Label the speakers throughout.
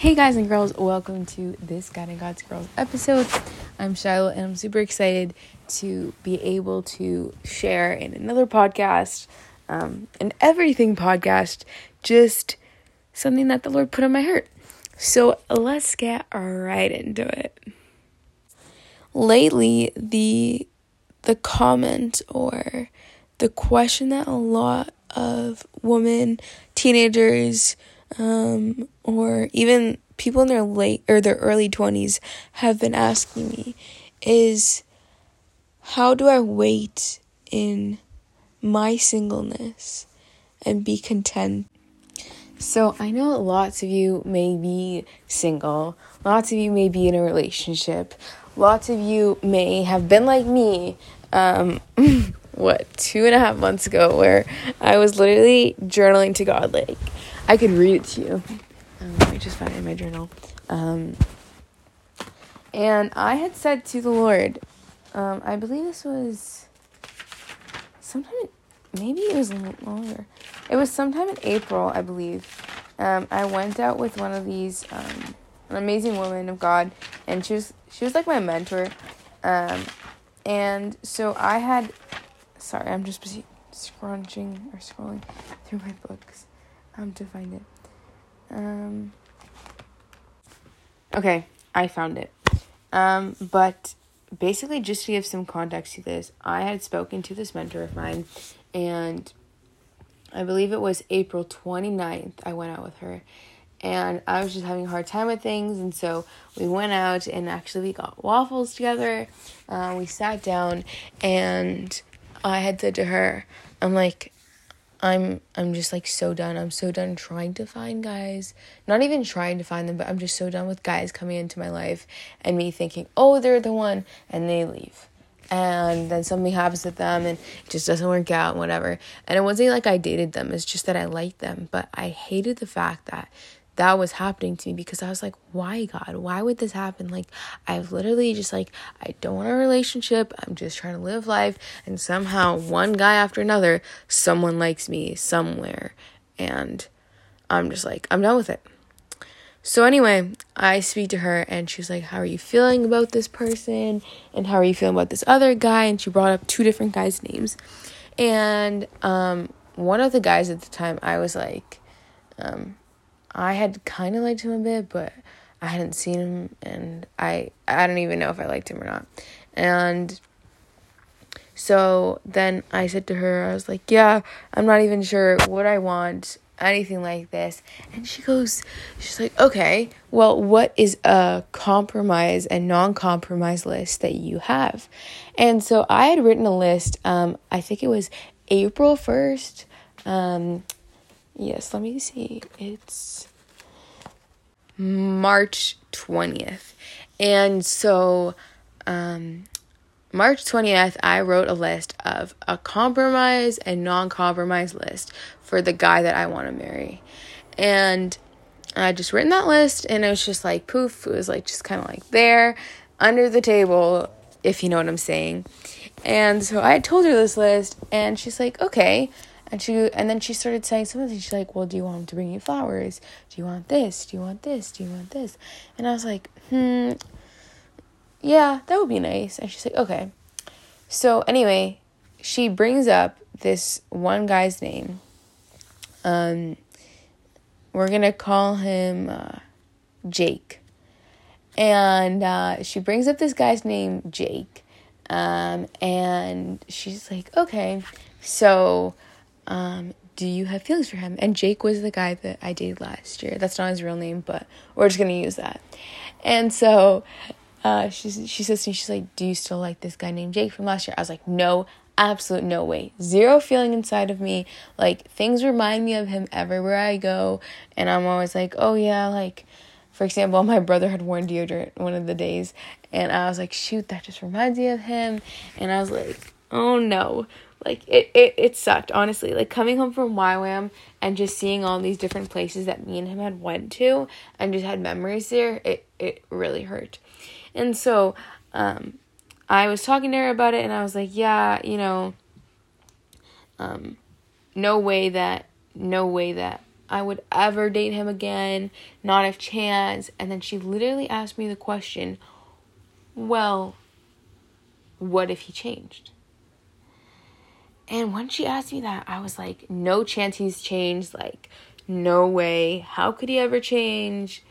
Speaker 1: Hey guys and girls, welcome to this Guiding God's Girls episode. I'm Shiloh and I'm super excited to be able to share in another podcast, um, an everything podcast, just something that the Lord put on my heart. So let's get right into it. Lately, the the comment or the question that a lot of women, teenagers, um, or even people in their late or their early 20s have been asking me is how do I wait in my singleness and be content? So, I know lots of you may be single, lots of you may be in a relationship, lots of you may have been like me. Um, what, two and a half months ago, where I was literally journaling to God, like, I could read it to you. Um, me just find it in my journal. Um, and I had said to the Lord, um, I believe this was sometime, maybe it was longer. It was sometime in April, I believe. Um, I went out with one of these, um, an amazing woman of God, and she was she was like my mentor. Um, and so I had, sorry, I'm just busy scrunching or scrolling through my books um, to find it. Um, okay, I found it. Um, but basically, just to give some context to this, I had spoken to this mentor of mine, and I believe it was April 29th, I went out with her. And I was just having a hard time with things, and so we went out and actually we got waffles together. Uh, we sat down, and I had said to her, I'm like, I'm I'm just like so done. I'm so done trying to find guys. Not even trying to find them, but I'm just so done with guys coming into my life and me thinking, "Oh, they're the one," and they leave. And then something happens with them and it just doesn't work out, and whatever. And it wasn't like I dated them, it's just that I liked them. But I hated the fact that that was happening to me because I was like, why, God? Why would this happen? Like, I've literally just like, I don't want a relationship. I'm just trying to live life. And somehow, one guy after another, someone likes me somewhere. And I'm just like, I'm done with it. So, anyway, I speak to her and she's like, How are you feeling about this person? And how are you feeling about this other guy? And she brought up two different guys' names. And um, one of the guys at the time, I was like, um, I had kind of liked him a bit, but I hadn't seen him, and I I don't even know if I liked him or not. And so then I said to her, I was like, "Yeah, I'm not even sure what I want, anything like this." And she goes, she's like, "Okay, well, what is a compromise and non-compromise list that you have?" And so I had written a list. Um, I think it was April first. Um, Yes, let me see. It's March 20th. And so, um, March 20th, I wrote a list of a compromise and non compromise list for the guy that I want to marry. And I just written that list, and it was just like poof, it was like just kind of like there under the table, if you know what I'm saying. And so I told her this list, and she's like, okay. And she and then she started saying something. She's like, "Well, do you want him to bring you flowers? Do you want this? Do you want this? Do you want this?" And I was like, "Hmm, yeah, that would be nice." And she's like, "Okay." So anyway, she brings up this one guy's name. Um, we're gonna call him uh, Jake, and uh, she brings up this guy's name Jake, um, and she's like, "Okay, so." Um, do you have feelings for him? And Jake was the guy that I dated last year. That's not his real name, but we're just gonna use that. And so uh, she she says to me, she's like, "Do you still like this guy named Jake from last year?" I was like, "No, absolute no way. Zero feeling inside of me. Like things remind me of him everywhere I go, and I'm always like, oh yeah, like." For example, my brother had worn deodorant one of the days, and I was like, shoot, that just reminds me of him. And I was like, oh no. Like it, it, it sucked, honestly. Like coming home from YWAM and just seeing all these different places that me and him had went to and just had memories there, it, it really hurt. And so, um, I was talking to her about it and I was like, yeah, you know, um, no way that, no way that, I would ever date him again, not if chance. And then she literally asked me the question, well, what if he changed? And when she asked me that, I was like, no chance he's changed. Like, no way. How could he ever change?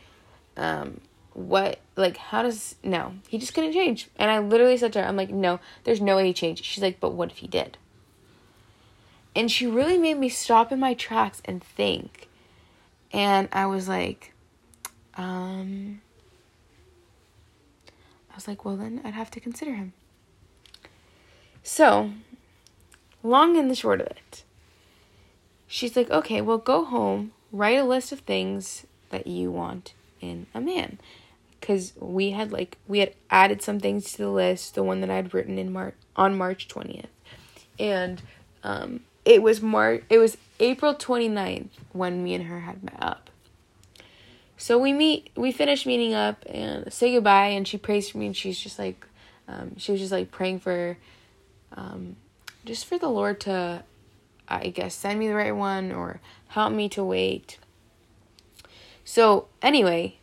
Speaker 1: Um, what, like, how does, no, he just couldn't change. And I literally said to her, I'm like, no, there's no way he changed. She's like, but what if he did? And she really made me stop in my tracks and think. And I was like, um, I was like, well, then I'd have to consider him. So, long and the short of it, she's like, okay, well, go home, write a list of things that you want in a man. Because we had like we had added some things to the list, the one that I'd written in March on March twentieth, and um, it was March. It was April 29th when me and her had met up. So we meet. We finish meeting up and say goodbye, and she prays for me, and she's just like, um, she was just like praying for, um, just for the Lord to, I guess, send me the right one or help me to wait. So, anyway,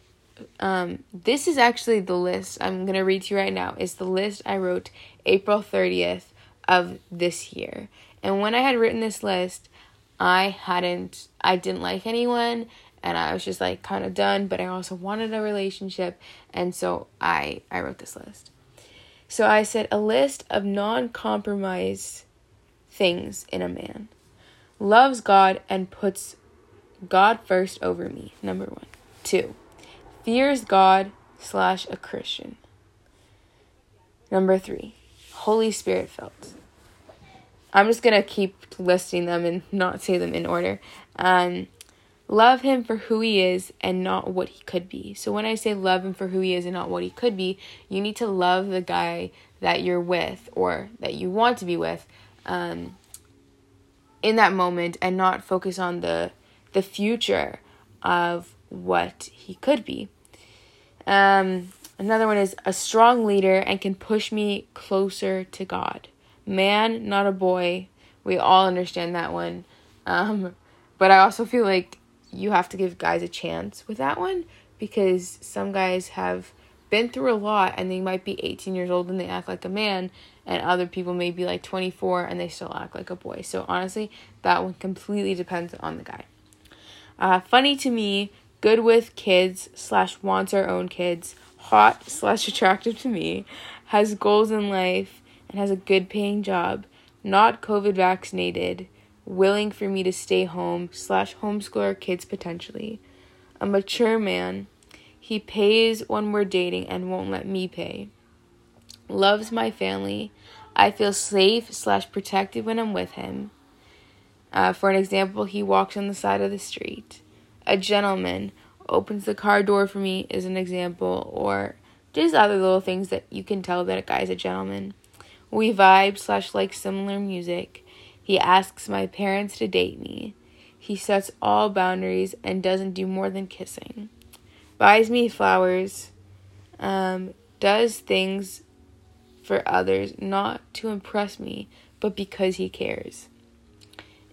Speaker 1: um, this is actually the list I'm going to read to you right now. It's the list I wrote April 30th of this year. And when I had written this list, I hadn't, I didn't like anyone and I was just like kind of done, but I also wanted a relationship. And so I, I wrote this list. So I said a list of non compromise things in a man. Loves God and puts God first over me. Number one. Two. Fears God slash a Christian. Number three. Holy Spirit filled. I'm just gonna keep listing them and not say them in order. Um, love him for who he is and not what he could be. So when I say love him for who he is and not what he could be, you need to love the guy that you're with or that you want to be with. Um, in that moment and not focus on the the future of what he could be. Um, another one is a strong leader and can push me closer to God. Man, not a boy. We all understand that one. Um, but I also feel like you have to give guys a chance with that one because some guys have been through a lot and they might be 18 years old and they act like a man and other people may be like 24 and they still act like a boy. So honestly, that one completely depends on the guy. Uh, funny to me, good with kids slash wants our own kids, hot slash attractive to me, has goals in life and has a good paying job, not COVID vaccinated, willing for me to stay home slash homeschool our kids potentially, a mature man. He pays when we're dating and won't let me pay. Loves my family. I feel safe slash protected when I'm with him. Uh, for an example, he walks on the side of the street. A gentleman opens the car door for me is an example, or just other little things that you can tell that a guy's a gentleman. We vibe slash like similar music. He asks my parents to date me. He sets all boundaries and doesn't do more than kissing. Buys me flowers. Um, does things for others not to impress me, but because he cares.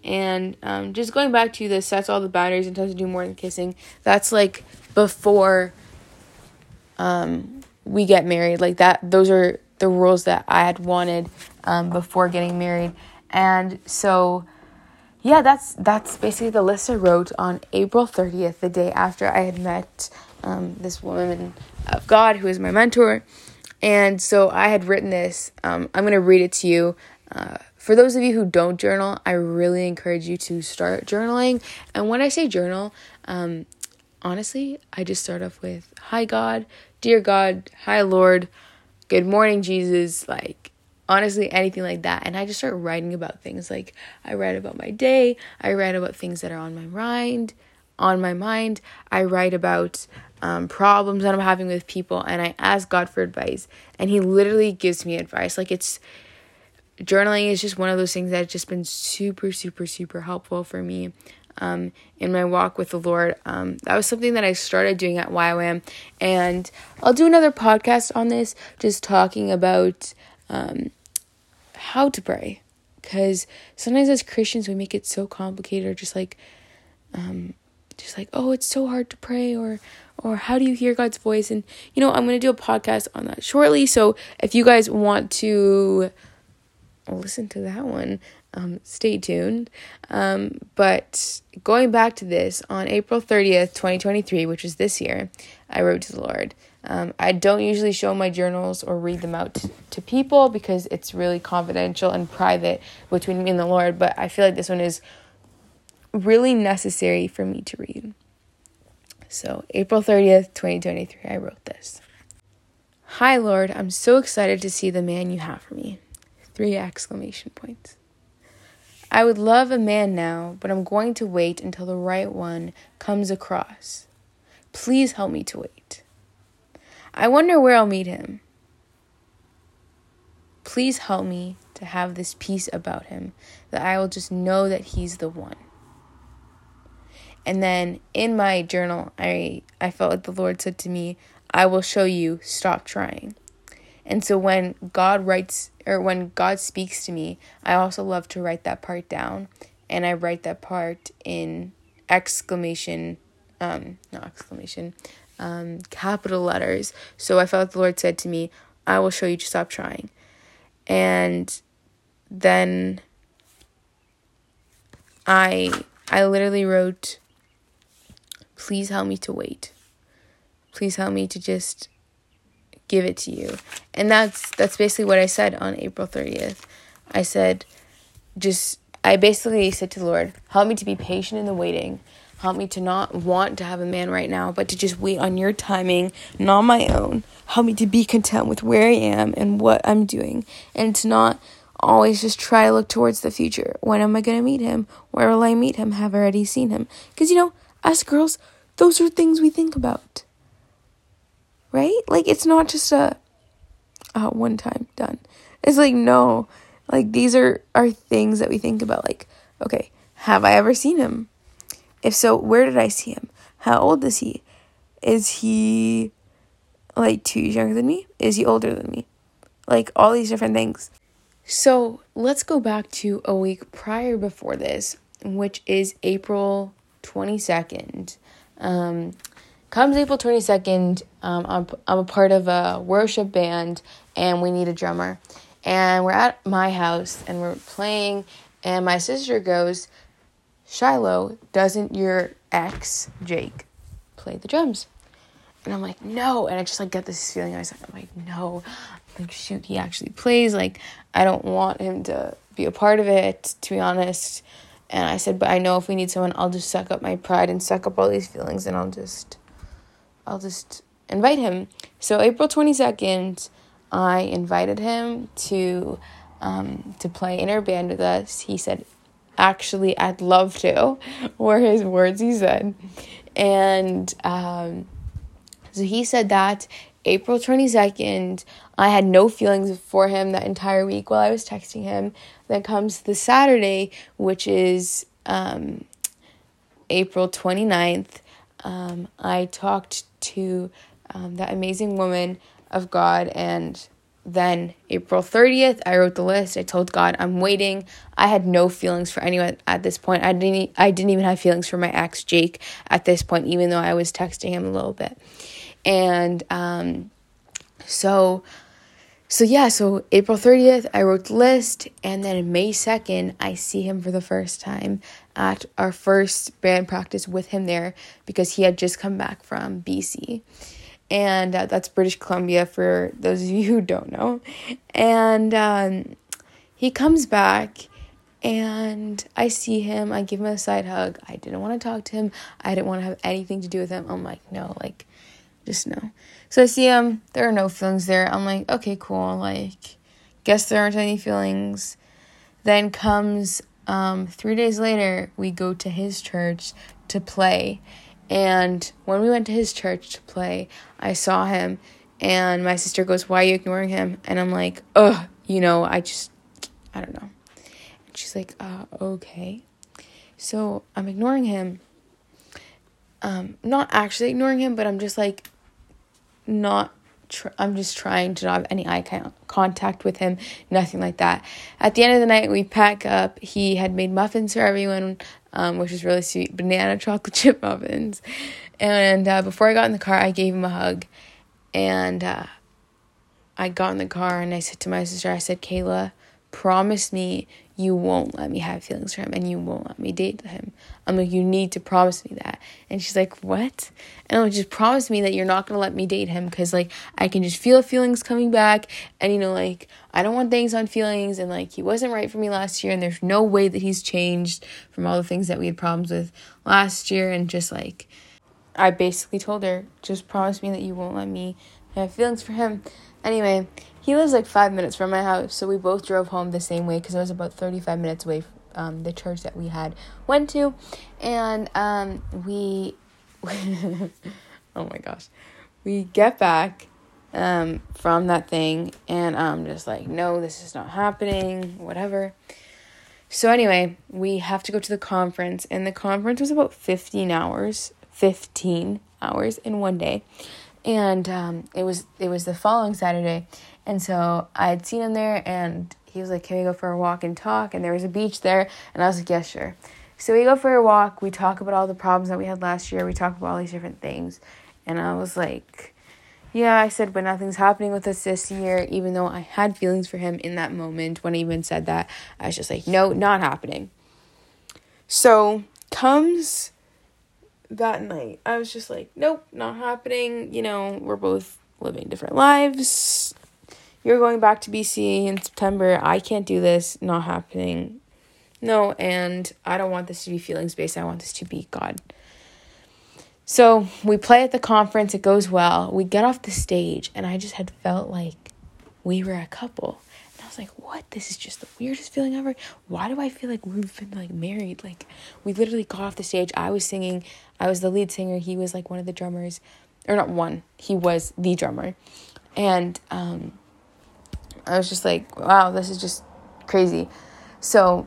Speaker 1: And um, just going back to this sets all the boundaries and doesn't do more than kissing, that's like before um, we get married. Like that, those are the rules that I had wanted um, before getting married. And so, yeah, that's that's basically the list I wrote on April 30th, the day after I had met um, this woman of God who is my mentor. And so I had written this. Um, I'm going to read it to you. Uh, for those of you who don't journal, I really encourage you to start journaling. And when I say journal, um, honestly, I just start off with Hi, God, Dear God, Hi, Lord, Good morning, Jesus. Like, honestly anything like that and i just start writing about things like i write about my day i write about things that are on my mind on my mind i write about um, problems that i'm having with people and i ask god for advice and he literally gives me advice like it's journaling is just one of those things that's just been super super super helpful for me um, in my walk with the Lord. Um, that was something that I started doing at YWAM, and I'll do another podcast on this, just talking about um, how to pray. Because sometimes as Christians, we make it so complicated or just like, um, just like, oh, it's so hard to pray, or or how do you hear God's voice? And you know, I'm gonna do a podcast on that shortly. So if you guys want to listen to that one, um, stay tuned. Um, but going back to this, on April 30th, 2023, which is this year, I wrote to the Lord. Um, I don't usually show my journals or read them out to, to people because it's really confidential and private between me and the Lord, but I feel like this one is really necessary for me to read. So, April 30th, 2023, I wrote this. Hi, Lord, I'm so excited to see the man you have for me. Three exclamation points. I would love a man now, but I'm going to wait until the right one comes across. Please help me to wait. I wonder where I'll meet him. Please help me to have this peace about him that I will just know that he's the one. And then in my journal, I I felt like the Lord said to me, "I will show you, stop trying." And so when God writes or when God speaks to me, I also love to write that part down. And I write that part in exclamation um not exclamation um, capital letters. So I felt like the Lord said to me, I will show you to stop trying. And then I I literally wrote, please help me to wait. Please help me to just give it to you. And that's that's basically what I said on April 30th. I said just I basically said to the Lord, help me to be patient in the waiting Help me to not want to have a man right now, but to just wait on your timing, not my own. Help me to be content with where I am and what I'm doing, and to not always just try to look towards the future. When am I going to meet him? Where will I meet him? Have I already seen him? Because, you know, us girls, those are things we think about. Right? Like, it's not just a, a one time done. It's like, no. Like, these are, are things that we think about. Like, okay, have I ever seen him? If so, where did I see him? How old is he? Is he like two years younger than me? Is he older than me? Like all these different things. So let's go back to a week prior before this, which is April 22nd. Um, comes April 22nd, um, I'm, I'm a part of a worship band and we need a drummer. And we're at my house and we're playing, and my sister goes, Shiloh, doesn't your ex, Jake, play the drums? And I'm like, no. And I just like get this feeling. I was like, I'm like, no. Like, shoot, he actually plays. Like, I don't want him to be a part of it, to be honest. And I said, but I know if we need someone, I'll just suck up my pride and suck up all these feelings and I'll just, I'll just invite him. So April 22nd, I invited him to, um, to play in our band with us. He said, actually I'd love to, were his words he said. And um, so he said that April 22nd, I had no feelings for him that entire week while I was texting him. Then comes the Saturday, which is um, April 29th. Um, I talked to um, that amazing woman of God and then April 30th, I wrote the list. I told God I'm waiting. I had no feelings for anyone at this point. I didn't I didn't even have feelings for my ex Jake at this point even though I was texting him a little bit. And um so so yeah, so April 30th, I wrote the list and then May 2nd, I see him for the first time at our first band practice with him there because he had just come back from BC and uh, that's British Columbia for those of you who don't know. And um, he comes back, and I see him. I give him a side hug. I didn't want to talk to him. I didn't want to have anything to do with him. I'm like, no, like, just no. So I see him. There are no feelings there. I'm like, okay, cool. Like, guess there aren't any feelings. Then comes um, three days later, we go to his church to play and when we went to his church to play, I saw him, and my sister goes, Why are you ignoring him? And I'm like, Ugh, you know, I just, I don't know. And she's like, uh, okay. So I'm ignoring him. Um, not actually ignoring him, but I'm just like, not tr- I'm just trying to not have any eye contact with him, nothing like that. At the end of the night, we pack up. He had made muffins for everyone, um, which was really sweet, banana chocolate chip muffins. And uh, before I got in the car, I gave him a hug, and uh, I got in the car and I said to my sister, I said, Kayla, promise me you won't let me have feelings for him and you won't let me date him. I'm like, you need to promise me that. And she's like, what? And I'm like, just promise me that you're not to let me date him because, like, I can just feel feelings coming back. And, you know, like, I don't want things on feelings. And, like, he wasn't right for me last year. And there's no way that he's changed from all the things that we had problems with last year. And just, like, I basically told her, just promise me that you won't let me have feelings for him. Anyway, he lives like five minutes from my house, so we both drove home the same way because it was about 35 minutes away from um, the church that we had went to. And um, we, oh my gosh, we get back um, from that thing, and I'm just like, no, this is not happening, whatever. So, anyway, we have to go to the conference, and the conference was about 15 hours, 15 hours in one day and um, it was it was the following Saturday, and so I had seen him there, and he was like, "Can we go for a walk and talk?" And there was a beach there, and I was like, "Yes, yeah, sure." So we go for a walk. We talk about all the problems that we had last year. We talk about all these different things, and I was like, "Yeah," I said, "but nothing's happening with us this year." Even though I had feelings for him in that moment when I even said that, I was just like, "No, not happening." So comes that night, I was just like, nope, not happening. You know, we're both living different lives. You're going back to BC in September. I can't do this. Not happening. No, and I don't want this to be feelings based. I want this to be God. So we play at the conference. It goes well. We get off the stage, and I just had felt like we were a couple. Was like, what? This is just the weirdest feeling ever. Why do I feel like we've been like married? Like we literally got off the stage. I was singing. I was the lead singer. He was like one of the drummers. Or not one. He was the drummer. And um I was just like, wow, this is just crazy. So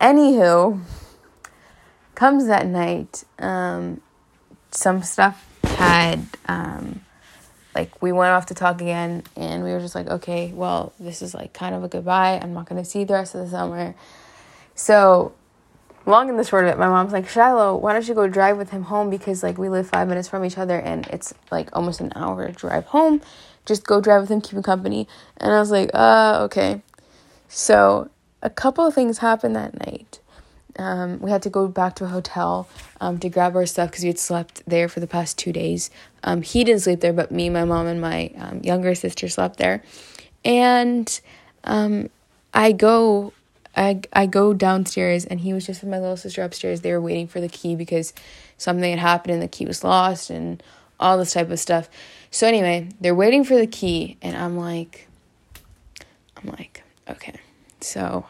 Speaker 1: anywho, comes that night, um, some stuff had um like we went off to talk again and we were just like okay well this is like kind of a goodbye. I'm not going to see the rest of the summer. So long and the short of it my mom's like shiloh why don't you go drive with him home? Because like we live five minutes from each other and it's like almost an hour drive home. Just go drive with him keep him company. And i was like uh okay. So a couple of things happened that night um, we had to go back to a hotel um, to grab our stuff because we had slept there for the past two days. Um, he didn't sleep there, but me, my mom, and my um, younger sister slept there. And um, I go, I I go downstairs, and he was just with my little sister upstairs. They were waiting for the key because something had happened and the key was lost and all this type of stuff. So anyway, they're waiting for the key, and I'm like, I'm like, okay, so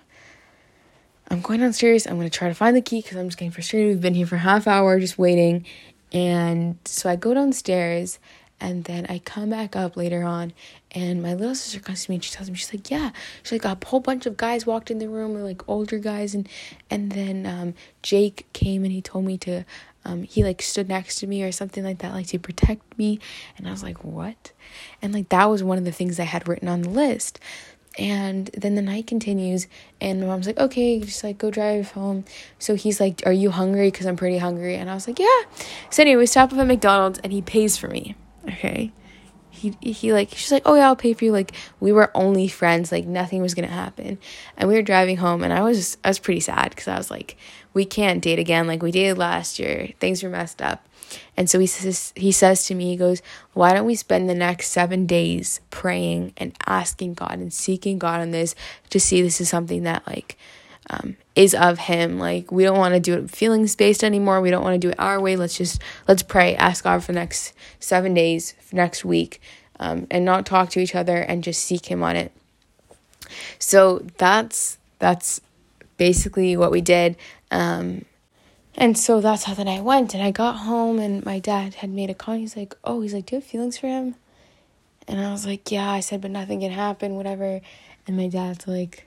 Speaker 1: I'm going downstairs. I'm going to try to find the key because I'm just getting frustrated. We've been here for half hour just waiting. And so I go downstairs and then I come back up later on and my little sister comes to me and she tells me, she's like, yeah. She's like, a whole bunch of guys walked in the room, like older guys. And, and then um, Jake came and he told me to, um, he like stood next to me or something like that, like to protect me. And I was like, what? And like that was one of the things I had written on the list. And then the night continues, and my mom's like, okay, just like go drive home. So he's like, are you hungry? Because I'm pretty hungry. And I was like, yeah. So anyway, we stop up at McDonald's, and he pays for me. Okay. He, he like she's like oh yeah I'll pay for you. Like we were only friends like nothing was gonna happen. And we were driving home and I was I was pretty sad because I was like we can't date again. Like we dated last year. Things were messed up. And so he says he says to me, he goes, Why don't we spend the next seven days praying and asking God and seeking God on this to see this is something that like um, is of him. Like we don't want to do it feelings based anymore. We don't want to do it our way. Let's just let's pray, ask God for the next seven days, next week, um, and not talk to each other and just seek him on it. So that's that's basically what we did. Um, and so that's how the night went. And I got home and my dad had made a call. He's like, Oh, he's like, Do you have feelings for him? And I was like, Yeah, I said, but nothing can happen, whatever. And my dad's like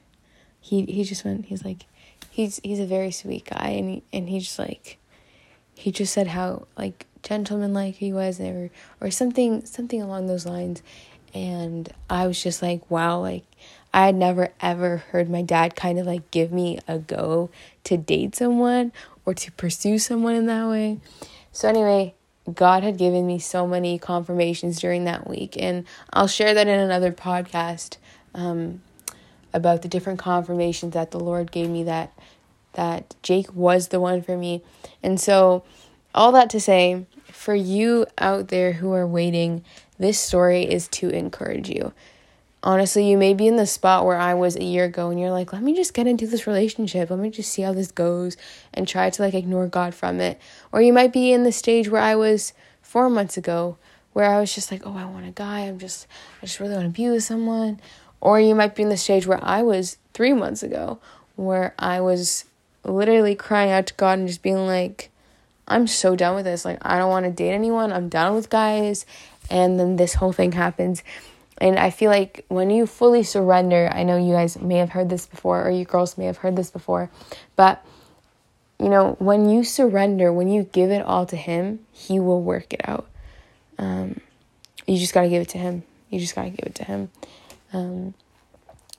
Speaker 1: he he just went he's like he's he's a very sweet guy. And he, and he's just like he just said how like gentleman like he was or or something something along those lines. And I was just like wow like I had never ever heard my dad kind of like give me a go to date someone or to pursue someone in that way. So anyway, God had given me so many confirmations during that week. And I'll share that in another podcast. Um, about the different confirmations that the Lord gave me that that Jake was the one for me. And so all that to say, for you out there who are waiting, this story is to encourage you. Honestly, you may be in the spot where I was a year ago and you're like, let me just get into this relationship. Let me just see how this goes and try to like ignore God from it. Or you might be in the stage where I was four months ago where I was just like, oh, I want a guy. I'm just, I just really want to be with someone. Or you might be in the stage where I was three months ago where I was literally crying out to God and just being like, I'm so done with this. Like, I don't want to date anyone. I'm done with guys. And then this whole thing happens. And I feel like when you fully surrender, I know you guys may have heard this before, or you girls may have heard this before, but you know, when you surrender, when you give it all to Him, He will work it out. Um, you just got to give it to Him. You just got to give it to Him. Um,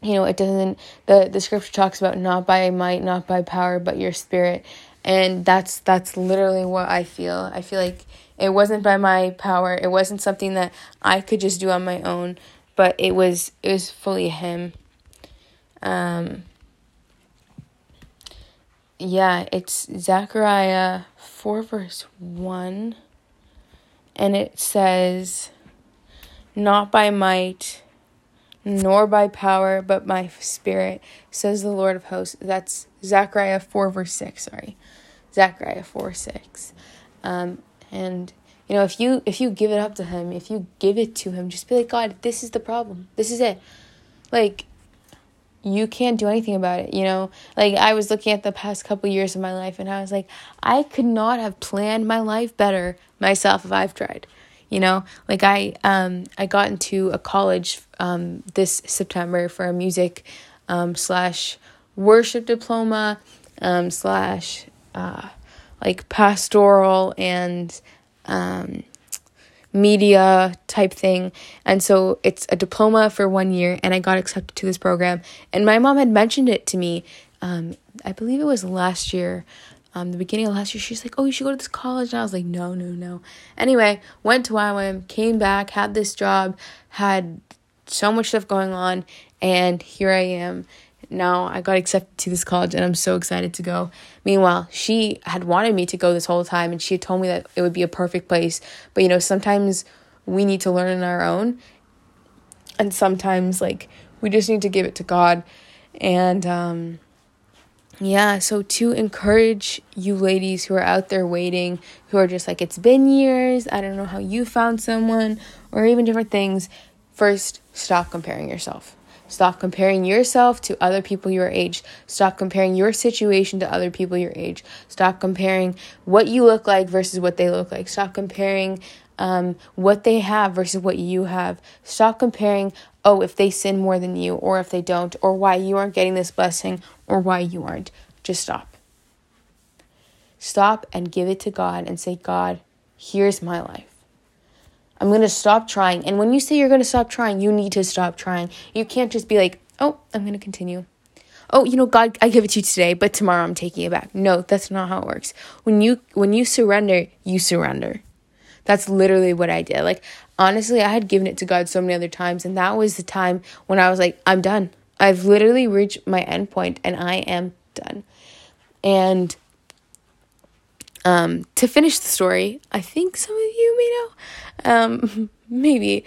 Speaker 1: you know, it doesn't, the, the scripture talks about not by might, not by power, but your spirit and that's that's literally what I feel. I feel like it wasn't by my power. It wasn't something that I could just do on my own, but it was it was fully him. Um yeah, it's Zechariah 4 verse 1 and it says not by might nor by power but by spirit says the Lord of hosts. That's Zechariah 4 verse 6, sorry. Zechariah 4 6. Um, and you know, if you if you give it up to him, if you give it to him, just be like, God, this is the problem. This is it. Like you can't do anything about it, you know? Like I was looking at the past couple years of my life and I was like, I could not have planned my life better myself if I've tried. You know, like I um I got into a college um this September for a music um slash worship diploma um slash uh, like pastoral and um, media type thing. And so it's a diploma for one year, and I got accepted to this program. And my mom had mentioned it to me, um, I believe it was last year. Um, the beginning of last year, she's like, "Oh, you should go to this college," and I was like, "No, no, no." Anyway, went to YWAM, came back, had this job, had so much stuff going on, and here I am now I got accepted to this college and I'm so excited to go. Meanwhile, she had wanted me to go this whole time and she had told me that it would be a perfect place. But you know, sometimes we need to learn on our own. And sometimes like we just need to give it to God. And um yeah, so to encourage you ladies who are out there waiting, who are just like, it's been years, I don't know how you found someone, or even different things, first, stop comparing yourself. Stop comparing yourself to other people your age. Stop comparing your situation to other people your age. Stop comparing what you look like versus what they look like. Stop comparing um, what they have versus what you have. Stop comparing, oh, if they sin more than you, or if they don't, or why you aren't getting this blessing, or why you aren't. Just stop. Stop and give it to God and say, God, here's my life. I'm going to stop trying. And when you say you're going to stop trying, you need to stop trying. You can't just be like, oh, I'm going to continue. Oh, you know, God, I give it to you today, but tomorrow I'm taking it back. No, that's not how it works. When you when you surrender, you surrender. That's literally what I did. Like honestly, I had given it to God so many other times, and that was the time when I was like, I'm done. I've literally reached my end point, and I am done. And um, to finish the story, I think some of you may know um, maybe.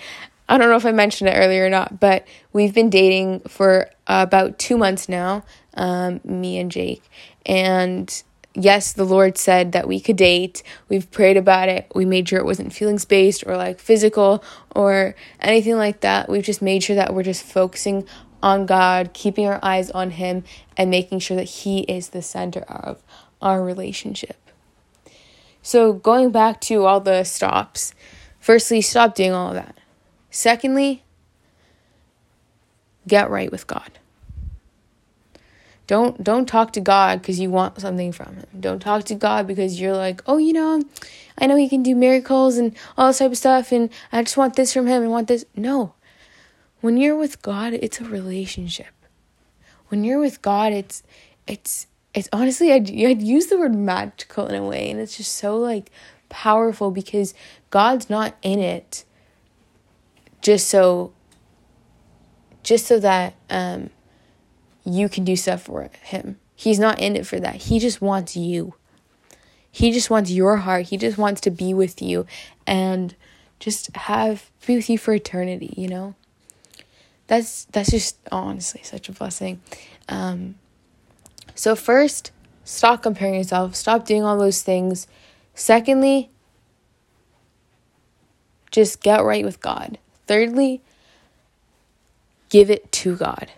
Speaker 1: I don't know if I mentioned it earlier or not, but we've been dating for about two months now, um, me and Jake. And yes, the Lord said that we could date. We've prayed about it. We made sure it wasn't feelings based or like physical or anything like that. We've just made sure that we're just focusing on God, keeping our eyes on Him, and making sure that He is the center of our relationship. So, going back to all the stops, Firstly, stop doing all of that. Secondly, get right with God. Don't don't talk to God because you want something from him. Don't talk to God because you're like, "Oh, you know, I know he can do miracles and all this type of stuff and I just want this from him and want this." No. When you're with God, it's a relationship. When you're with God, it's it's it's honestly I'd, I'd use the word magical in a way and it's just so like powerful because God's not in it just so just so that um you can do stuff for him. He's not in it for that. He just wants you. He just wants your heart. He just wants to be with you and just have be with you for eternity, you know? That's that's just honestly such a blessing. Um so first, stop comparing yourself. Stop doing all those things. Secondly, just get right with God. Thirdly, give it to God.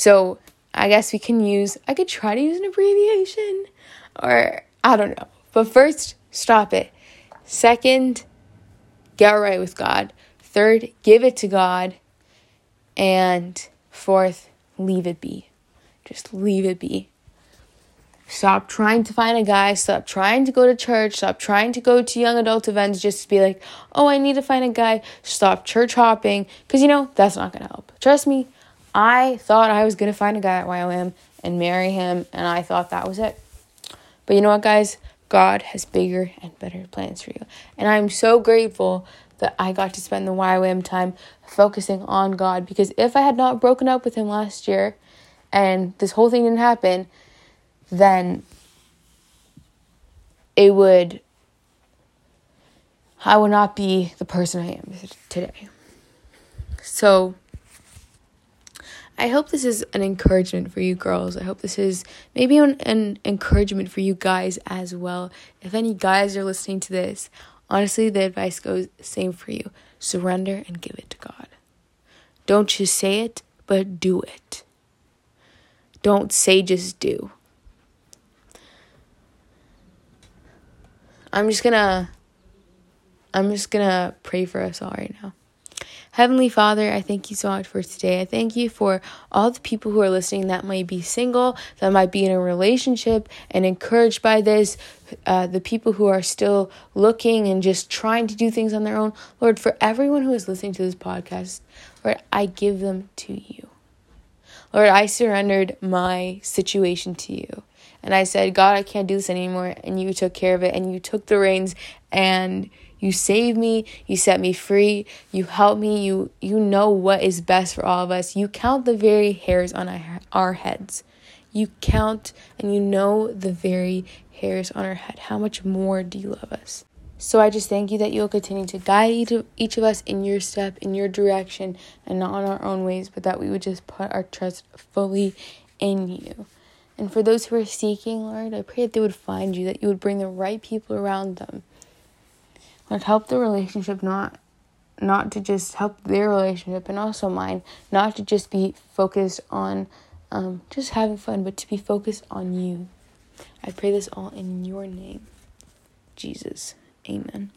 Speaker 1: So I guess we can use, I could try to use an abbreviation or I don't know. But first, stop it. Second, get right with God. Third, give it to God. And fourth, leave it be. Just leave it be. Stop trying to find a guy. Stop trying to go to church. Stop trying to go to young adult events just to be like, oh, I need to find a guy. Stop church hopping. Because, you know, that's not going to help. Trust me, I thought I was going to find a guy at YWAM and marry him, and I thought that was it. But you know what, guys? God has bigger and better plans for you. And I'm so grateful that I got to spend the YWAM time focusing on God because if I had not broken up with him last year and this whole thing didn't happen, then it would, I would not be the person I am today. So, I hope this is an encouragement for you girls. I hope this is maybe an, an encouragement for you guys as well. If any guys are listening to this, honestly, the advice goes same for you. Surrender and give it to God. Don't just say it, but do it. Don't say just do. I'm just gonna I'm just gonna pray for us all right now. Heavenly Father, I thank you so much for today. I thank you for all the people who are listening that might be single, that might be in a relationship and encouraged by this, uh, the people who are still looking and just trying to do things on their own. Lord, for everyone who is listening to this podcast, Lord, I give them to you. Lord, I surrendered my situation to you. And I said, God, I can't do this anymore. And you took care of it and you took the reins and you save me, you set me free, you help me, you you know what is best for all of us. You count the very hairs on our, our heads. You count and you know the very hairs on our head. How much more do you love us? So I just thank you that you'll continue to guide each of, each of us in your step, in your direction, and not on our own ways, but that we would just put our trust fully in you. And for those who are seeking, Lord, I pray that they would find you, that you would bring the right people around them like help the relationship not not to just help their relationship and also mine, not to just be focused on um, just having fun, but to be focused on you. I pray this all in your name, Jesus. Amen.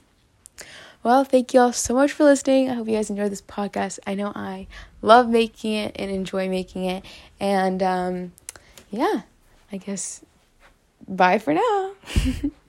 Speaker 1: Well, thank you all so much for listening. I hope you guys enjoyed this podcast. I know I love making it and enjoy making it. And um, yeah, I guess bye for now.